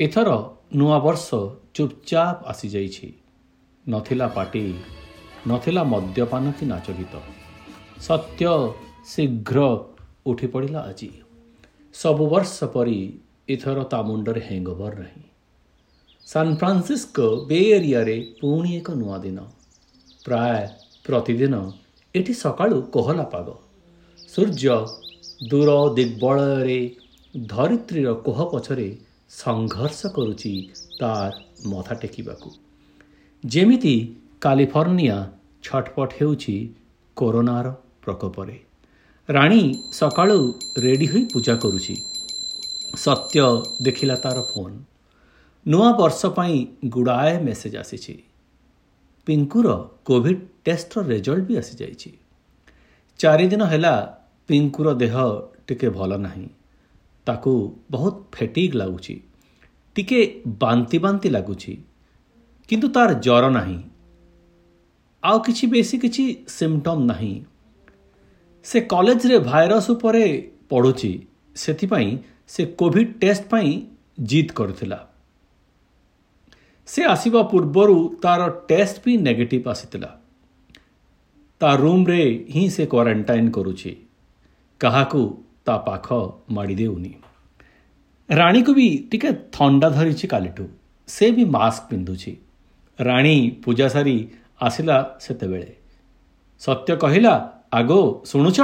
ଏଥର ନୂଆବର୍ଷ ଚୁପଚାପ ଆସିଯାଇଛି। ନଥିଲା ପାଟି ନଥିଲା ମଦ୍ୟପାନ କି ନାଚ ଗୀତ ସତ୍ୟ ଶୀଘ୍ର ଉଠି ପଡ଼ିଲା ଆଜି। ସବୁ ବର୍ଷ ପରି ଏଥର ତା ମୁଣ୍ଡରେ ହେଙ୍ଗଓଭର ନାହିଁ। ସାନ୍ ଫ୍ରାନ୍ସିସ୍କୋ ବେ ଏରିଆରେ ପୁଣି ଏକ ନୂଆ ଦିନ। ପ୍ରାୟ ପ୍ରତିଦିନ ଏଠି ସକାଳୁ କୋହଲା ପାଗ। ସୂର୍ଯ୍ୟ ଦୂର ଦିଗ୍ବଳୟରେ ଧରିତ୍ରୀର କୋହ ପଛରେ ସଂଘର୍ଷ କରୁଛି ତାର ମଥା ଟେକିବାକୁ। ଯେମିତି କାଲିଫର୍ଣ୍ଣିଆ ଛଟପଟ ହେଉଛି କରୋନାର ପ୍ରକୋପରେ। ରାଣୀ ସକାଳୁ ରେଡ଼ି ହୋଇ ପୂଜା କରୁଛି। ସତ୍ୟ ଦେଖିଲା ତାର ଫୋନ୍। ନୂଆ ବର୍ଷ ପାଇଁ ଗୁଡ଼ାଏ ମେସେଜ୍ ଆସିଛି। ପିଙ୍କୁର କୋଭିଡ଼ ଟେଷ୍ଟର ରେଜଲ୍ଟ ବି ଆସିଯାଇଛି। ଚାରିଦିନ ହେଲା ପିଙ୍କୁର ଦେହ ଟିକେ ଭଲ ନାହିଁ। ତାକୁ ବହୁତ ଫେଟିକ୍ ଲାଗୁଛି ଟିକେ ବାନ୍ତି ବାନ୍ତି ଲାଗୁଛି କିନ୍ତୁ ତାର ଜ୍ୱର ନାହିଁ ଆଉ କିଛି ବେଶୀ କିଛି ସିମ୍ପଟମ୍ ନାହିଁ ସେ କଲେଜରେ ଭାଇରସ୍ ଉପରେ ପଢ଼ୁଛି ସେଥିପାଇଁ ସେ କୋଭିଡ଼ ଟେଷ୍ଟ ପାଇଁ ଜିଦ୍ କରୁଥିଲା ସେ ଆସିବା ପୂର୍ବରୁ ତାର ଟେଷ୍ଟ ବି ନେଗେଟିଭ୍ ଆସିଥିଲା ତା ରୁମ୍ରେ ହିଁ ସେ କ୍ୱାରେଣ୍ଟାଇନ୍ କରୁଛି କାହାକୁ ତା ପାଖ ମାଡ଼ି ଦେଉନି ରାଣୀକୁ ବି ଟିକେ ଥଣ୍ଡା ଧରିଛି କାଲିଠୁ। ସେ ବି ମାସ୍କ ପିନ୍ଧୁଛି। ରାଣୀ ପୂଜା ସାରି ଆସିଲା ସେତେବେଳେ। ସତ୍ୟ କହିଲା ଆଗୋ ଶୁଣୁଛ?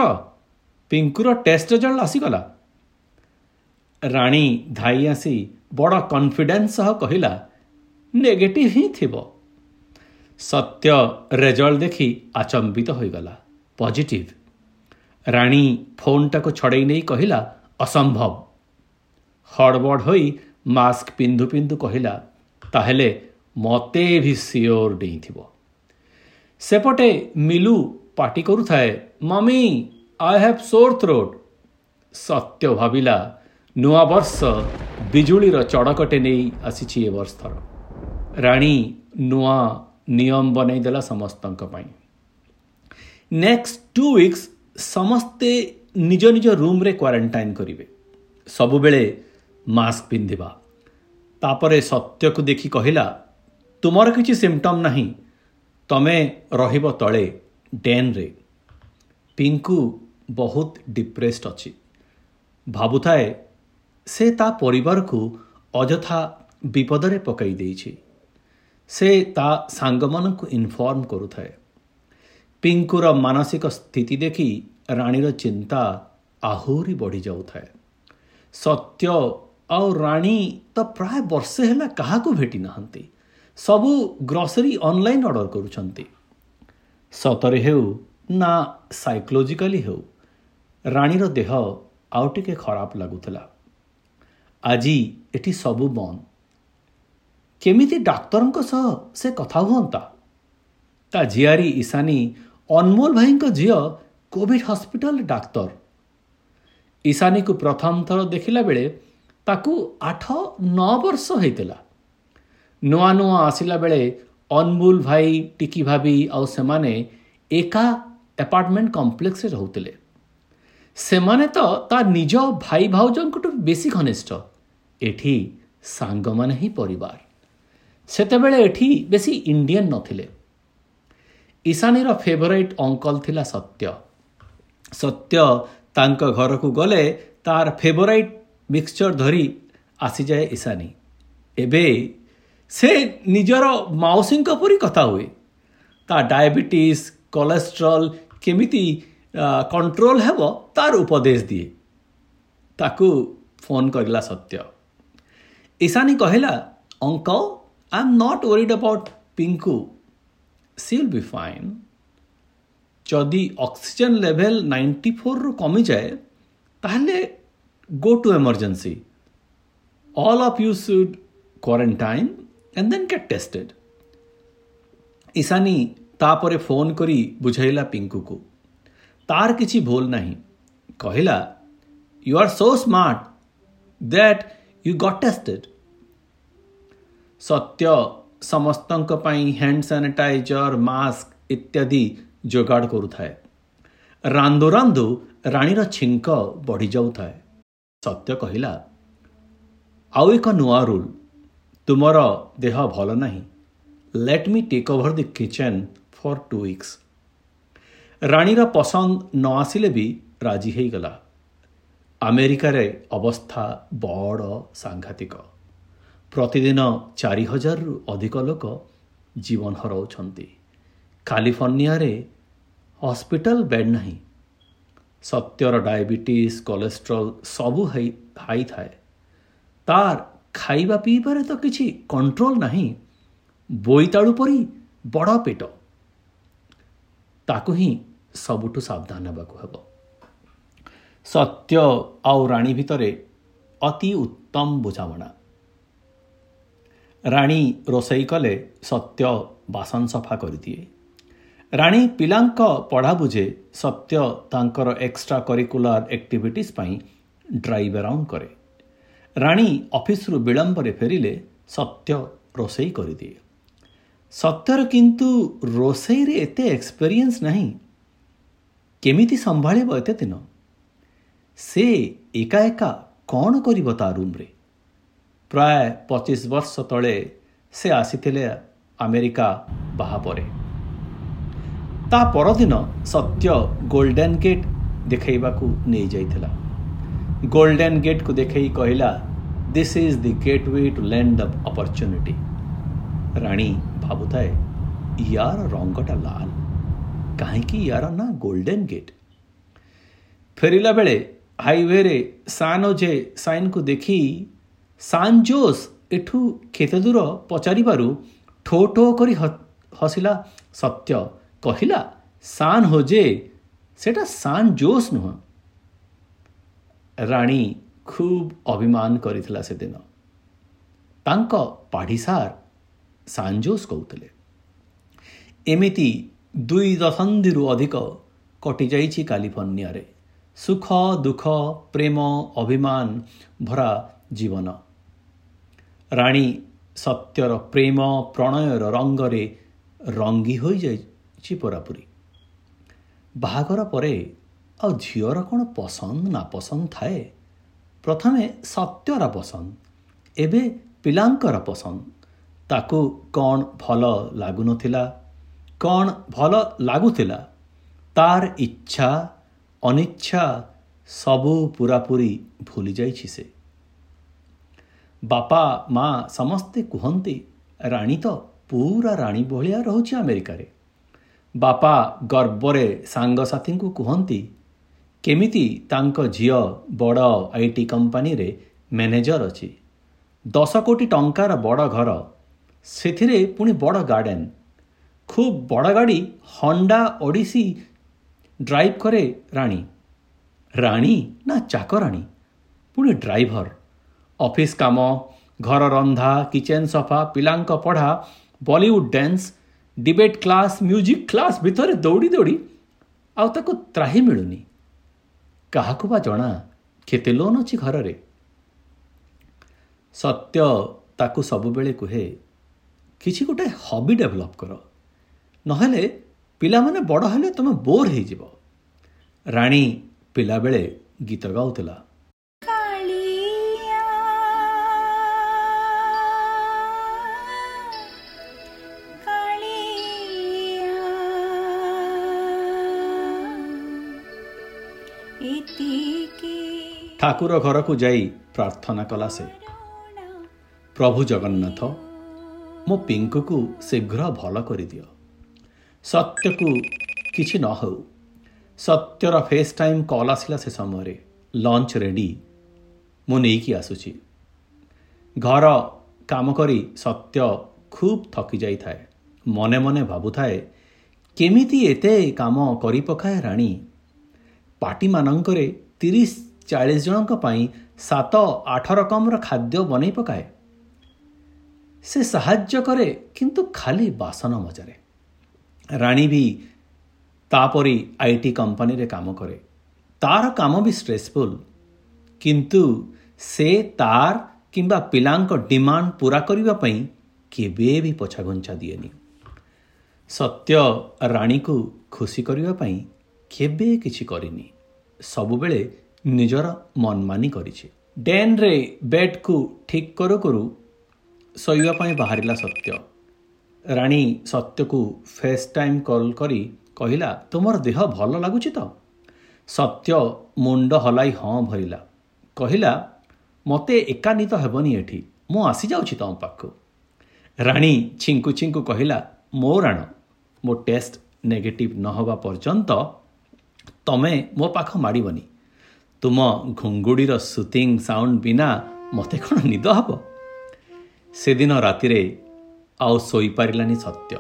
ପିଙ୍କୁର ଟେଷ୍ଟ ରେଜଲ୍ଟ ଆସିଗଲା। ରାଣୀ ଧାଇ ଆସି ବଡ଼ କନଫିଡେନ୍ସ ସହ କହିଲା ନେଗେଟିଭ୍ ହିଁ ଥିବ। ସତ୍ୟ ରେଜଲ୍ଟ ଦେଖି ଆଚମ୍ବିତ ହୋଇଗଲା। ପଜିଟିଭ୍ ରାଣୀ ଫୋନ୍ଟାକୁ ଛଡ଼େଇ ନେଇ କହିଲା ଅସମ୍ଭବ। ହଡ଼ବଡ଼ ହୋଇ ମାସ୍କ ପିନ୍ଧୁ ପିନ୍ଧୁ କହିଲା ତାହେଲେ ମୋତେ ବି ସିଓର ଡେଇଁଥିବ। ସେପଟେ ମିଲୁ ପାଟି କରୁଥାଏ mummy I have sore throat Satya ଭାବିଲା ନୂଆବର୍ଷ ବିଜୁଳିର ଚଡ଼କଟେ ନେଇ ଆସିଛି ଏ ବର୍ଷର ରାଣୀ ନୂଆ ନିୟମ ବନେଇଦେଲା ସମସ୍ତଙ୍କ ପାଇଁ। ନେକ୍ସଟ ଟୁ ୱିକ୍ସ ସମସ୍ତେ ନିଜ ନିଜ ରୁମ୍ରେ କ୍ୱାରେଣ୍ଟାଇନ୍ କରିବେ। ସବୁବେଳେ ମାସ୍କ ପିନ୍ଧିବା। ତାପରେ ସତ୍ୟକୁ ଦେଖି କହିଲା ତୁମର କିଛି ସିମ୍ପଟମ୍ ନାହିଁ। ତମେ ରହିବ ତଳେ ଡେନ୍ରେ। ପିଙ୍କୁ ବହୁତ ଡିପ୍ରେସ୍ଡ ଅଛି। ଭାବୁଥାଏ ସେ ତା ପରିବାରକୁ ଅଯଥା ବିପଦରେ ପକାଇ ଦେଇଛି। ସେ ତା ସାଙ୍ଗମାନଙ୍କୁ ଇନଫର୍ମ କରୁଥାଏ। ପିଙ୍କୁର ମାନସିକ ସ୍ଥିତି ଦେଖି ରାଣୀର ଚିନ୍ତା ଆହୁରି ବଢ଼ିଯାଉଥାଏ ସତ୍ୟ ଆଉ ରାଣୀ ତ ପ୍ରାୟ ବର୍ଷେ ହେଲା କାହାକୁ ଭେଟି ନାହାନ୍ତି। ସବୁ ଗ୍ରସରୀ ଅନଲାଇନ୍ ଅର୍ଡ଼ର କରୁଛନ୍ତି। ସତରେ ହେଉ ନା ସାଇକୋଲୋଜିକାଲି ହେଉ ରାଣୀର ଦେହ ଆଉ ଟିକେ ଖରାପ ଲାଗୁଥିଲା। ଆଜି ଏଠି ସବୁ ବନ୍ଦ। କେମିତି ଡାକ୍ତରଙ୍କ ସହ ସେ କଥା ହୁଅନ୍ତା? ତା ଝିଆରୀ ଇଶାନୀ ଅନମୋଲ ଭାଇଙ୍କ ଝିଅ କୋଭିଡ଼ ହସ୍ପିଟାଲରେ ଡାକ୍ତର। ଇଶାନୀକୁ ପ୍ରଥମ ଥର ଦେଖିଲା ବେଳେ ତାକୁ ଆଠ ନଅ ବର୍ଷ ହେଇଥିଲା। ନୂଆ ନୂଆ ଆସିଲା ବେଳେ ଅନମୁଲ ଭାଇ ଟିକି ଭାବି ଆଉ ସେମାନେ ଏକା ଆପାର୍ଟମେଣ୍ଟ କମ୍ପ୍ଲେକ୍ସରେ ରହୁଥିଲେ। ସେମାନେ ତ ତା ନିଜ ଭାଇ ଭାଉଜଙ୍କଠୁ ବେଶୀ ଘନିଷ୍ଠ। ଏଠି ସାଙ୍ଗମାନେ ହିଁ ପରିବାର। ସେତେବେଳେ ଏଠି ବେଶୀ ଇଣ୍ଡିଆନ୍ ନଥିଲେ। ଇଶାନୀର ଫେଭରାଇଟ୍ ଅଙ୍କଲ ଥିଲା ସତ୍ୟ। ସତ୍ୟ ତାଙ୍କ ଘରକୁ ଗଲେ ତାର ଫେଭରାଇଟ୍ ମିକ୍ସଚର ଧରି ଆସିଯାଏ ଇଶାନୀ ଏବେ ସେ ନିଜର ମାଉସୀଙ୍କ ପରି କଥା ହୁଏ। ତା ଡାଇବେଟିସ୍ କୋଲେଷ୍ଟ୍ରଲ୍ କେମିତି କଣ୍ଟ୍ରୋଲ ହେବ ତାର ଉପଦେଶ ଦିଏ। ତାକୁ ଫୋନ୍ କରିଲା ସତ୍ୟ। ଇଶାନୀ କହିଲା uncle I am not worried about Pinku she'll be fine ଯଦି ଅକ୍ସିଜେନ୍ ଲେଭେଲ୍ ନାଇଣ୍ଟି ଫୋର୍ରୁ କମିଯାଏ ତାହେଲେ go to emergency. All of you should quarantine and then get tested. Ishani ତାପରେ ଫୋନ୍ କରି ବୁଝାଇଲା ପିଙ୍କୁକୁ ତାର କିଛି ଭୁଲ ନାହିଁ କହିଲା you are so smart that you got tested Satya ସମସ୍ତଙ୍କ ପାଇଁ ହ୍ୟାଣ୍ଡ ସାନିଟାଇଜର ମାସ୍କ ଇତ୍ୟାଦି ଯୋଗାଡ଼ କରୁଥାଏ। ରାନ୍ଧୁ ରାନ୍ଧୁ ରାଣୀର ଛିଙ୍କ ବଢ଼ିଯାଉଥାଏ। ସତ୍ୟ କହିଲା ଆଉ ଏକ ନୂଆ ରୁଲ୍ ତୁମର ଦେହ ଭଲ ନାହିଁ। Let me take over the kitchen for two weeks ରାଣୀର ପସନ୍ଦ ନ ଆସିଲେ ବି ରାଜି ହୋଇଗଲା। ଆମେରିକାରେ ଅବସ୍ଥା ବଡ଼ ସାଂଘାତିକ। ପ୍ରତିଦିନ ଚାରି ହଜାରରୁ ଅଧିକ ଲୋକ ଜୀବନ ହରାଉଛନ୍ତି। କାଲିଫର୍ଣ୍ଣିଆରେ ହସ୍ପିଟାଲ ବେଡ୍ ନାହିଁ। ସତ୍ୟର ଡାଇବେଟିସ୍ କୋଲେଷ୍ଟ୍ରଲ୍ ସବୁ ହାଇ ଥାଏ ତାର ଖାଇବା ପିଇବାରେ ତ କିଛି କଣ୍ଟ୍ରୋଲ ନାହିଁ। ବୋଇତାଳୁ ପରି ବଡ଼ ପେଟ। ତାକୁ ହିଁ ସବୁଠୁ ସାବଧାନ ହେବାକୁ ହେବ। ସତ୍ୟ ଆଉ ରାଣୀ ଭିତରେ ଅତି ଉତ୍ତମ ବୁଝାମଣା। ରାଣୀ ରୋଷେଇ କଲେ ସତ୍ୟ ବାସନ ସଫା କରିଦିଏ। ରାଣୀ ପିଲାଙ୍କ ପଢ଼ା ବୁଝେ ସତ୍ୟ ତାଙ୍କର ଏକ୍ସଟ୍ରା କରିକୁଲାର ଆକ୍ଟିଭିଟିଜ୍ ପାଇଁ ଡ୍ରାଇଭ୍ ଆରାଉଣ୍ଡ କରେ। ରାଣୀ ଅଫିସରୁ ବିଳମ୍ବରେ ଫେରିଲେ ସତ୍ୟ ରୋଷେଇ କରିଦିଏ। ସତ୍ୟର କିନ୍ତୁ ରୋଷେଇରେ ଏତେ ଏକ୍ସପେରିଏନ୍ସ ନାହିଁ। କେମିତି ସମ୍ଭାଳିବ ଏତେ ଦିନ? ସେ ଏକା ଏକା କ'ଣ କରିବ ତା ରୁମ୍ରେ ପ୍ରାୟ ପଚିଶ ବର୍ଷ ତଳେ ସେ ଆସିଥିଲେ ଆମେରିକା ବାହା ପରେ ତା ପରଦିନ ସତ୍ୟ ଗୋଲ୍ଡେନ୍ ଗେଟ୍ ଦେଖାଇବାକୁ ନେଇଯାଇଥିଲା। ଗୋଲ୍ଡେନ୍ ଗେଟ୍କୁ ଦେଖାଇ କହିଲା this is the gateway to land of opportunity Rani ଭାବୁଥାଏ ୟାର ରଙ୍ଗଟା ଲାଲ। କାହିଁକି ୟାର ନା ଗୋଲ୍ଡେନ୍ ଗେଟ୍? ଫେରିଲା ବେଳେ ହାଇୱେରେ ସାନ୍ ଯେ ସାଇନ୍କୁ ଦେଖି ସାନ୍ ଜୋସ୍ ଏଠୁ କେତେ ଦୂର ପଚାରିବାରୁ ଠୋ ଠୋ କରି ହସିଲା ସତ୍ୟ କହିଲା ସାନ୍ ହୋଜେ ସେଟା ସାନ୍ ଜୋସ୍ ନୁହଁ। ରାଣୀ ଖୁବ୍ ଅଭିମାନ କରିଥିଲା ସେଦିନ। ତାଙ୍କ ପାଢ଼ିସାର ସାଞ୍ଜୋସ୍ କହୁଥିଲେ ଏମିତି ଦୁଇ ଦଶନ୍ଧିରୁ ଅଧିକ କଟିଯାଇଛି କାଲିଫର୍ଣ୍ଣିଆରେ। ସୁଖ ଦୁଃଖ ପ୍ରେମ ଅଭିମାନ ଭରା ଜୀବନ। ରାଣୀ ସତ୍ୟର ପ୍ରେମ ପ୍ରଣୟର ରଙ୍ଗରେ ରଙ୍ଗି ହୋଇଯାଇଛି ପୁରାପୁରି। ବାହାଘର ପରେ ଆଉ ଝିଅର କ'ଣ ପସନ୍ଦ ନାପସନ୍ଦ ଥାଏ? ପ୍ରଥମେ ସତ୍ୟର ପସନ୍ଦ ଏବେ ପିଲାଙ୍କର ପସନ୍ଦ। ତାକୁ କ'ଣ ଭଲ ଲାଗୁନଥିଲା କ'ଣ ଭଲ ଲାଗୁଥିଲା? ତାର ଇଚ୍ଛା ଅନିଚ୍ଛା ସବୁ ପୁରାପୁରି ଭୁଲି ଯାଇଛି ସେ। ବାପା ମା ସମସ୍ତେ କୁହନ୍ତି ରାଣୀ ତ ପୁରା ରାଣୀ ଭଳିଆ ରହୁଛି ଆମେରିକାରେ। ବାପା ଗର୍ବରେ ସାଙ୍ଗସାଥୀଙ୍କୁ କୁହନ୍ତି କେମିତି ତାଙ୍କ ଝିଅ ବଡ଼ ଆଇ ଟି କମ୍ପାନୀରେ ମ୍ୟାନେଜର ଅଛି। ଦଶ କୋଟି ଟଙ୍କାର ବଡ଼ ଘର। ସେଥିରେ ପୁଣି ବଡ଼ ଗାର୍ଡ଼େନ୍। ଖୁବ୍ ବଡ଼ ଗାଡ଼ି ହଣ୍ଡା ଓଡ଼ିଶୀ ଡ୍ରାଇଭ୍ କରେ ରାଣୀ। ରାଣୀ ନା ଚାକରାଣୀ? ପୁଣି ଡ୍ରାଇଭର? ଅଫିସ୍ କାମ ଘର ରନ୍ଧା କିଚେନ୍ ସଫା ପିଲାଙ୍କ ପଢ଼ା Bollywood dance debate class music class ଭିତରେ ଦୌଡ଼ି ଦୌଡ଼ି ଆଉ ତାକୁ ତ୍ରାହି ମିଳୁନି। କାହାକୁ ବା ଜଣା କେତେ ଲୋନ୍ ଅଛି ଘରରେ? ସତ୍ୟ ତାକୁ ସବୁବେଳେ କୁହେ କିଛି ଗୋଟେ ହବି ଡେଭଲପ୍ କର। ନହେଲେ ପିଲାମାନେ ବଡ଼ ହେଲେ ତୁମେ ବୋର୍ ହେଇଯିବ। ରାଣୀ ପିଲାବେଳେ ଗୀତ ଗାଉଥିଲା। ଠାକୁର ଘରକୁ ଯାଇ ପ୍ରାର୍ଥନା କଲା ସେ। ପ୍ରଭୁ ଜଗନ୍ନାଥ ମୋ ପିଙ୍କୁକୁ ଶୀଘ୍ର ଭଲ କରିଦିଅ। ସତ୍ୟକୁ କିଛି ନ ହେଉ। ସତ୍ୟର ଫେସ୍ ଟାଇମ୍ କଲ୍ ଆସିଲା ସେ ସମୟରେ। ଲଞ୍ଚ ରେଡ଼ି ମୁଁ ନେଇକି ଆସୁଛି। ଘର କାମ କରି ସତ୍ୟ ଖୁବ୍ ଥକି ଯାଇଥାଏ। ମନେ ମନେ ଭାବୁଥାଏ କେମିତି ଏତେ କାମ କରିପକାଏ ରାଣୀ? ପାର୍ଟିମାନଙ୍କରେ ତିରିଶ ଚାଳିଶ ଜଣଙ୍କ ପାଇଁ ସାତ ଆଠ ରକମର ଖାଦ୍ୟ ବନେଇ ପକାଏ। ସେ ସାହାଯ୍ୟ କରେ କିନ୍ତୁ ଖାଲି ବାସନ ମଜାରେ। ରାଣୀ ବି ତାପରି ଆଇ ଟି କମ୍ପାନୀରେ କାମ କରେ। ତାର କାମ ବି ଷ୍ଟ୍ରେସଫୁଲ୍ କିନ୍ତୁ ସେ ତାର କିମ୍ବା ପିଲାଙ୍କ ଡିମାଣ୍ଡ ପୁରା କରିବା ପାଇଁ କେବେ ବି ପଛାଘୁଞ୍ଚା ଦିଏନି। ସତ୍ୟ ରାଣୀକୁ ଖୁସି କରିବା ପାଇଁ କେବେ କିଛି କରିନି। ସବୁବେଳେ ନିଜର ମନମାନି କରିଛି। ଡେନ୍ରେ ବେଡ୍କୁ ଠିକ୍ କରୁ କରୁ ଶୋଇବା ପାଇଁ ବାହାରିଲା ସତ୍ୟ। ରାଣୀ ସତ୍ୟକୁ ଫେସ୍ ଟାଇମ୍ କଲ୍ କରି କହିଲା ତୁମର ଦେହ ଭଲ ଲାଗୁଛି ତ? ସତ୍ୟ ମୁଣ୍ଡ ହଲାଇ ହଁ ଭରିଲା। କହିଲା ମୋତେ ଏକାନିତ ହେବନି ଏଠି। ମୁଁ ଆସିଯାଉଛି ତୁମ ପାଖକୁ। ରାଣୀ ଛିଙ୍କୁ ଛିଙ୍କୁ କହିଲା ମୋ ରାଣ ମୋ ଟେଷ୍ଟ ନେଗେଟିଭ୍ ନ ହେବା ପର୍ଯ୍ୟନ୍ତ ତମେ ମୋ ପାଖ ମାଡ଼ିବନି। ତୁମ ଘୁଙ୍ଗୁଡ଼ିର ସୁତିଂ ସାଉଣ୍ଡ ବିନା ମୋତେ କ'ଣ ନିଦ ହେବ? ସେଦିନ ରାତିରେ ଆଉ ଶୋଇପାରିଲାନି ସତ୍ୟ।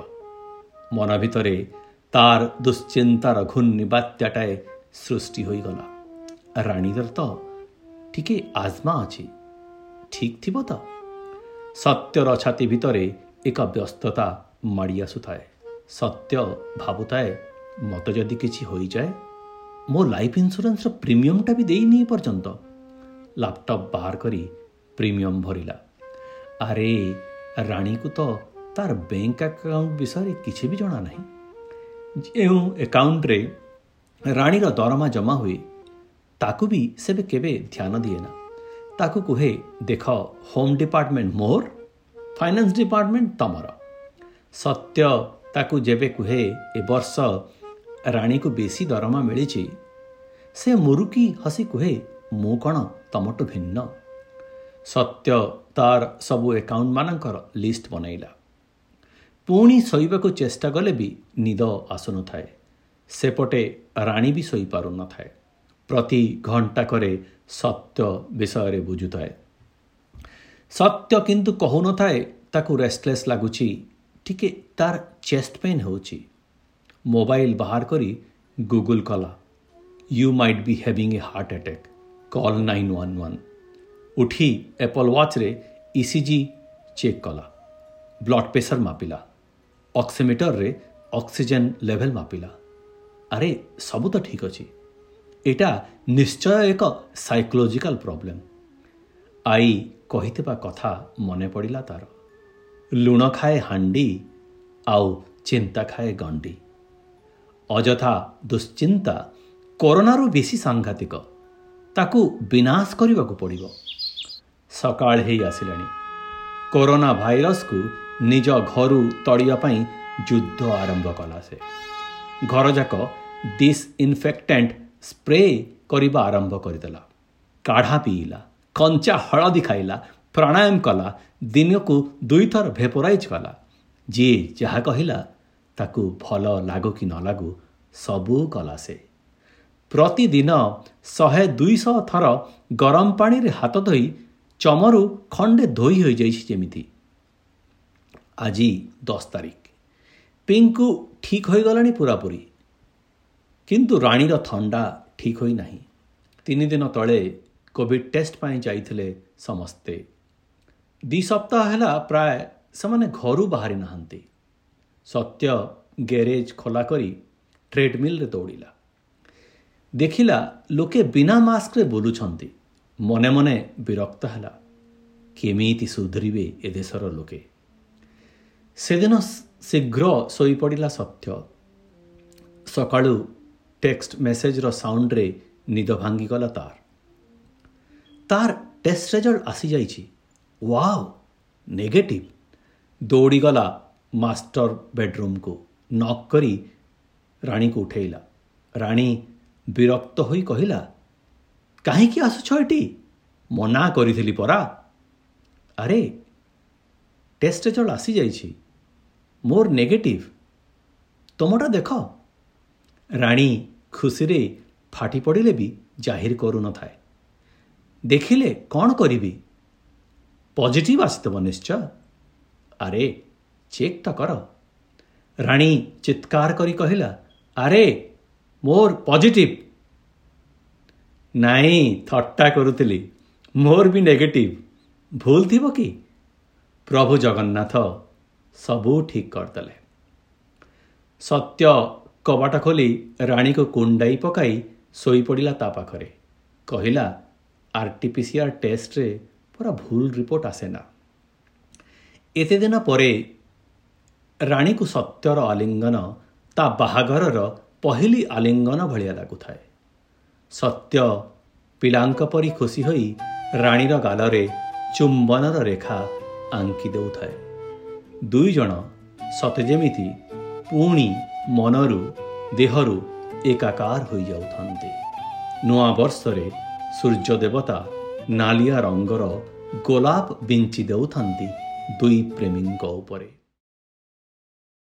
ମନ ଭିତରେ ତାର ଦୁଶ୍ଚିନ୍ତାର ଘୂର୍ଣ୍ଣି ବାତ୍ୟାଟାଏ ସୃଷ୍ଟି ହୋଇଗଲା। ରାଣୀର ତ ଟିକେ ଆଜମା ଅଛି। ଠିକ୍ ଥିବ ତ? ସତ୍ୟର ଛାତି ଭିତରେ ଏକ ବ୍ୟସ୍ତତା ମାଡ଼ି ଆସୁଥାଏ। ସତ୍ୟ ଭାବୁଥାଏ ମୋତେ ଯଦି କିଛି ହୋଇଯାଏ ମୋ ଲାଇଫ୍ ଇନ୍ସୁରାନ୍ସର ପ୍ରିମିୟମଟା ବି ଦେଇନି ପର୍ଯ୍ୟନ୍ତ। ଲାପଟପ୍ ବାହାର କରି ପ୍ରିମିୟମ ଭରିଲା। ଆରେ ରାଣୀକୁ ତ ତାର ବ୍ୟାଙ୍କ ଆକାଉଣ୍ଟ ବିଷୟରେ କିଛି ବି ଜଣା ନାହିଁ। ଯେଉଁ ଆକାଉଣ୍ଟରେ ରାଣୀର ଦରମା ଜମା ହୁଏ ତାକୁ ବି ସେବେ କେବେ ଧ୍ୟାନ ଦିଏ ନା ତାକୁ କୁହେ ଦେଖ ହୋମ୍ ଡିପାର୍ଟମେଣ୍ଟ ମୋର ଫାଇନାନ୍ସ ଡିପାର୍ଟମେଣ୍ଟ ତମର। ସତ୍ୟ ତାକୁ ଯେବେ କୁହେ ଏ ବର୍ଷ ରାଣୀକୁ ବେଶୀ ଦରମା ମିଳିଛି ସେ ମୁରୁକି ହସି କୁହେ ମୁଁ କ'ଣ ତମଠୁ ଭିନ୍ନ ସତ୍ୟ ତାର ସବୁ ଆକାଉଣ୍ଟମାନଙ୍କର ଲିଷ୍ଟ ବନାଇଲା। ପୁଣି ଶୋଇବାକୁ ଚେଷ୍ଟା କଲେ ବି ନିଦ ଆସୁନଥାଏ। ସେପଟେ ରାଣୀ ବି ଶୋଇପାରୁନଥାଏ। ପ୍ରତି ଘଣ୍ଟାକରେ ସତ୍ୟ ବିଷୟରେ ବୁଝୁଥାଏ। ସତ୍ୟ କିନ୍ତୁ କହୁନଥାଏ ତାକୁ ରେଷ୍ଟଲେସ୍ ଲାଗୁଛି। ଟିକେ ତାର ଚେଷ୍ଟ ପେନ୍ ହେଉଛି। ମୋବାଇଲ ବାହାର କରି ଗୁଗୁଲ କଲା you might be having a heart attack call nine one one ଉଠି ଆପଲ୍ ୱାଚ୍ରେ ଇସିଜି ଚେକ୍ କଲା ବ୍ଲଡ଼ ପ୍ରେସର ମାପିଲା ଅକ୍ସିମିଟରରେ ଅକ୍ସିଜେନ୍ ଲେଭେଲ୍ ମାପିଲା ଆରେ ସବୁ ତ ଠିକ୍ ଅଛି ଏଇଟା ନିଶ୍ଚୟ ଏକ ସାଇକୋଲୋଜିକାଲ ପ୍ରୋବ୍ଲେମ୍ ଆଈ କହିଥିବା କଥା ମନେ ପଡ଼ିଲା ତାର ଲୁଣ ଖାଏ ହାଣ୍ଡି ଆଉ ଚିନ୍ତା ଖାଏ ଗଣ୍ଡି ଅଯଥା ଦୁଶ୍ଚିନ୍ତା କରୋନାରୁ ବେଶୀ ସାଂଘାତିକ। ତାକୁ ବିନାଶ କରିବାକୁ ପଡ଼ିବ। ସକାଳ ହେଇ ଆସିଲାଣି। କରୋନା ଭାଇରସକୁ ନିଜ ଘରୁ ତଡ଼ିବା ପାଇଁ ଯୁଦ୍ଧ ଆରମ୍ଭ କଲା ସେ। ଘରଯାକ ଡିସ୍ଇନଫେକ୍ଟାଣ୍ଟ ସ୍ପ୍ରେ କରିବା ଆରମ୍ଭ କରିଦେଲା। କାଢ଼ା ପିଇଲା କଞ୍ଚା ହଳଦୀ ଖାଇଲା ପ୍ରାଣାୟାମ କଲା ଦିନକୁ ଦୁଇଥର ଭେପୋରାଇଜ୍ କଲା। ଯିଏ ଯାହା କହିଲା ତାକୁ ଭଲ ଲାଗୁ କି ନ ଲାଗୁ ସବୁ କଲା ସେ। ପ୍ରତିଦିନ ଶହେ ଦୁଇଶହ ଥର ଗରମ ପାଣିରେ ହାତ ଧୋଇ ଚମରୁ ଖଣ୍ଡେ ଧୋଇ ହୋଇଯାଇଛି ଯେମିତି। ଆଜି ଦଶ ତାରିଖ। ପିଙ୍କୁ ଠିକ୍ ହୋଇଗଲାଣି ପୁରାପୁରି। କିନ୍ତୁ ରାଣୀର ଥଣ୍ଡା ଠିକ୍ ହୋଇନାହିଁ। ତିନି ଦିନ ତଳେ କୋଭିଡ଼ ଟେଷ୍ଟ ପାଇଁ ଯାଇଥିଲେ ସମସ୍ତେ। ଦୁଇ ସପ୍ତାହ ହେଲା ପ୍ରାୟ ସେମାନେ ଘରୁ ବାହାରି ନାହାନ୍ତି। ସତ୍ୟ ଗ୍ୟାରେଜ୍ ଖୋଲା କରି ଟ୍ରେଡମିଲ୍ରେ ଦୌଡ଼ିଲା। ଦେଖିଲା ଲୋକେ ବିନା ମାସ୍କରେ ବୁଲୁଛନ୍ତି ମନେ ମନେ ବିରକ୍ତ ହେଲା କେମିତି ସୁଧରିବେ ଏ ଦେଶର ଲୋକେ ସେଦିନ ଶୀଘ୍ର ଶୋଇପଡ଼ିଲା ସତ୍ୟ ସକାଳୁ ଟେକ୍ସଟ ମେସେଜର ସାଉଣ୍ଡରେ ନିଦ ଭାଙ୍ଗିଗଲା ତାର ତାର ଟେଷ୍ଟ ରେଜଲ୍ଟ ଆସିଯାଇଛି ୱାଓ ନେଗେଟିଭ ଦୌଡ଼ିଗଲା ମାଷ୍ଟର ବେଡରୁମ୍କୁ ନକ୍ କରି ରାଣୀକୁ ଉଠେଇଲା ରାଣୀ ବିରକ୍ତ ହୋଇ କହିଲା କାହିଁକି ଆସୁଛ ଏଠି ମନା କରିଥିଲି ପରା। ଆରେ ଟେଷ୍ଟ ରେଜଲ୍ଟ ଆସିଯାଇଛି। ମୋର ନେଗେଟିଭ ତୁମଟା ଦେଖ। ରାଣୀ ଖୁସିରେ ଫାଟି ପଡ଼ିଲେ ବି ଜାହିର କରୁନଥାଏ। ଦେଖିଲେ କ'ଣ କରିବି? ପଜିଟିଭ ଆସିଥିବ ନିଶ୍ଚୟ। ଆରେ ଚେକ୍ଟା କର। ରାଣୀ ଚିତ୍କାର କରି କହିଲା ଆରେ ମୋର ପଜିଟିଭ ନାଇଁ ଥଟ୍ଟା କରୁଥିଲି। ମୋର ବି ନେଗେଟିଭ ଭୁଲ ଥିବ କି? ପ୍ରଭୁ ଜଗନ୍ନାଥ ସବୁ ଠିକ୍ କରିଦେଲେ। ସତ୍ୟ କବାଟ ଖୋଲି ରାଣୀକୁ କୁଣ୍ଡାଇ ପକାଇ ଶୋଇପଡ଼ିଲା ତା ପାଖରେ। କହିଲା ଆର୍ ଟି ପି ସି ଆର୍ ଟେଷ୍ଟରେ ପୁରା ଭୁଲ ରିପୋର୍ଟ ଆସେ ନା ଏତେ ଦିନ ପରେ ରାଣୀକୁ ସତ୍ୟର ଆଲିଙ୍ଗନ ତା ବାହାଘରର ପହିଲି ଆଲିଙ୍ଗନ ଭଳିଆ ଲାଗୁଥାଏ। ସତ୍ୟ ପିଲାଙ୍କ ପରି ଖୁସି ହୋଇ ରାଣୀର ଗାଲରେ ଚୁମ୍ବନର ରେଖା ଆଙ୍କି ଦେଉଥାଏ। ଦୁଇ ଜଣ ସତେ ଯେମିତି ପୁଣି ମନରୁ ଦେହରୁ ଏକାକାର ହୋଇଯାଉଥାନ୍ତି। ନୂଆ ବର୍ଷରେ ସୂର୍ଯ୍ୟ ଦେବତା ନାଲିଆ ରଙ୍ଗର ଗୋଲାପ ବିଞ୍ଚି ଦେଉଥାନ୍ତି ଦୁଇ ପ୍ରେମୀଙ୍କ ଉପରେ।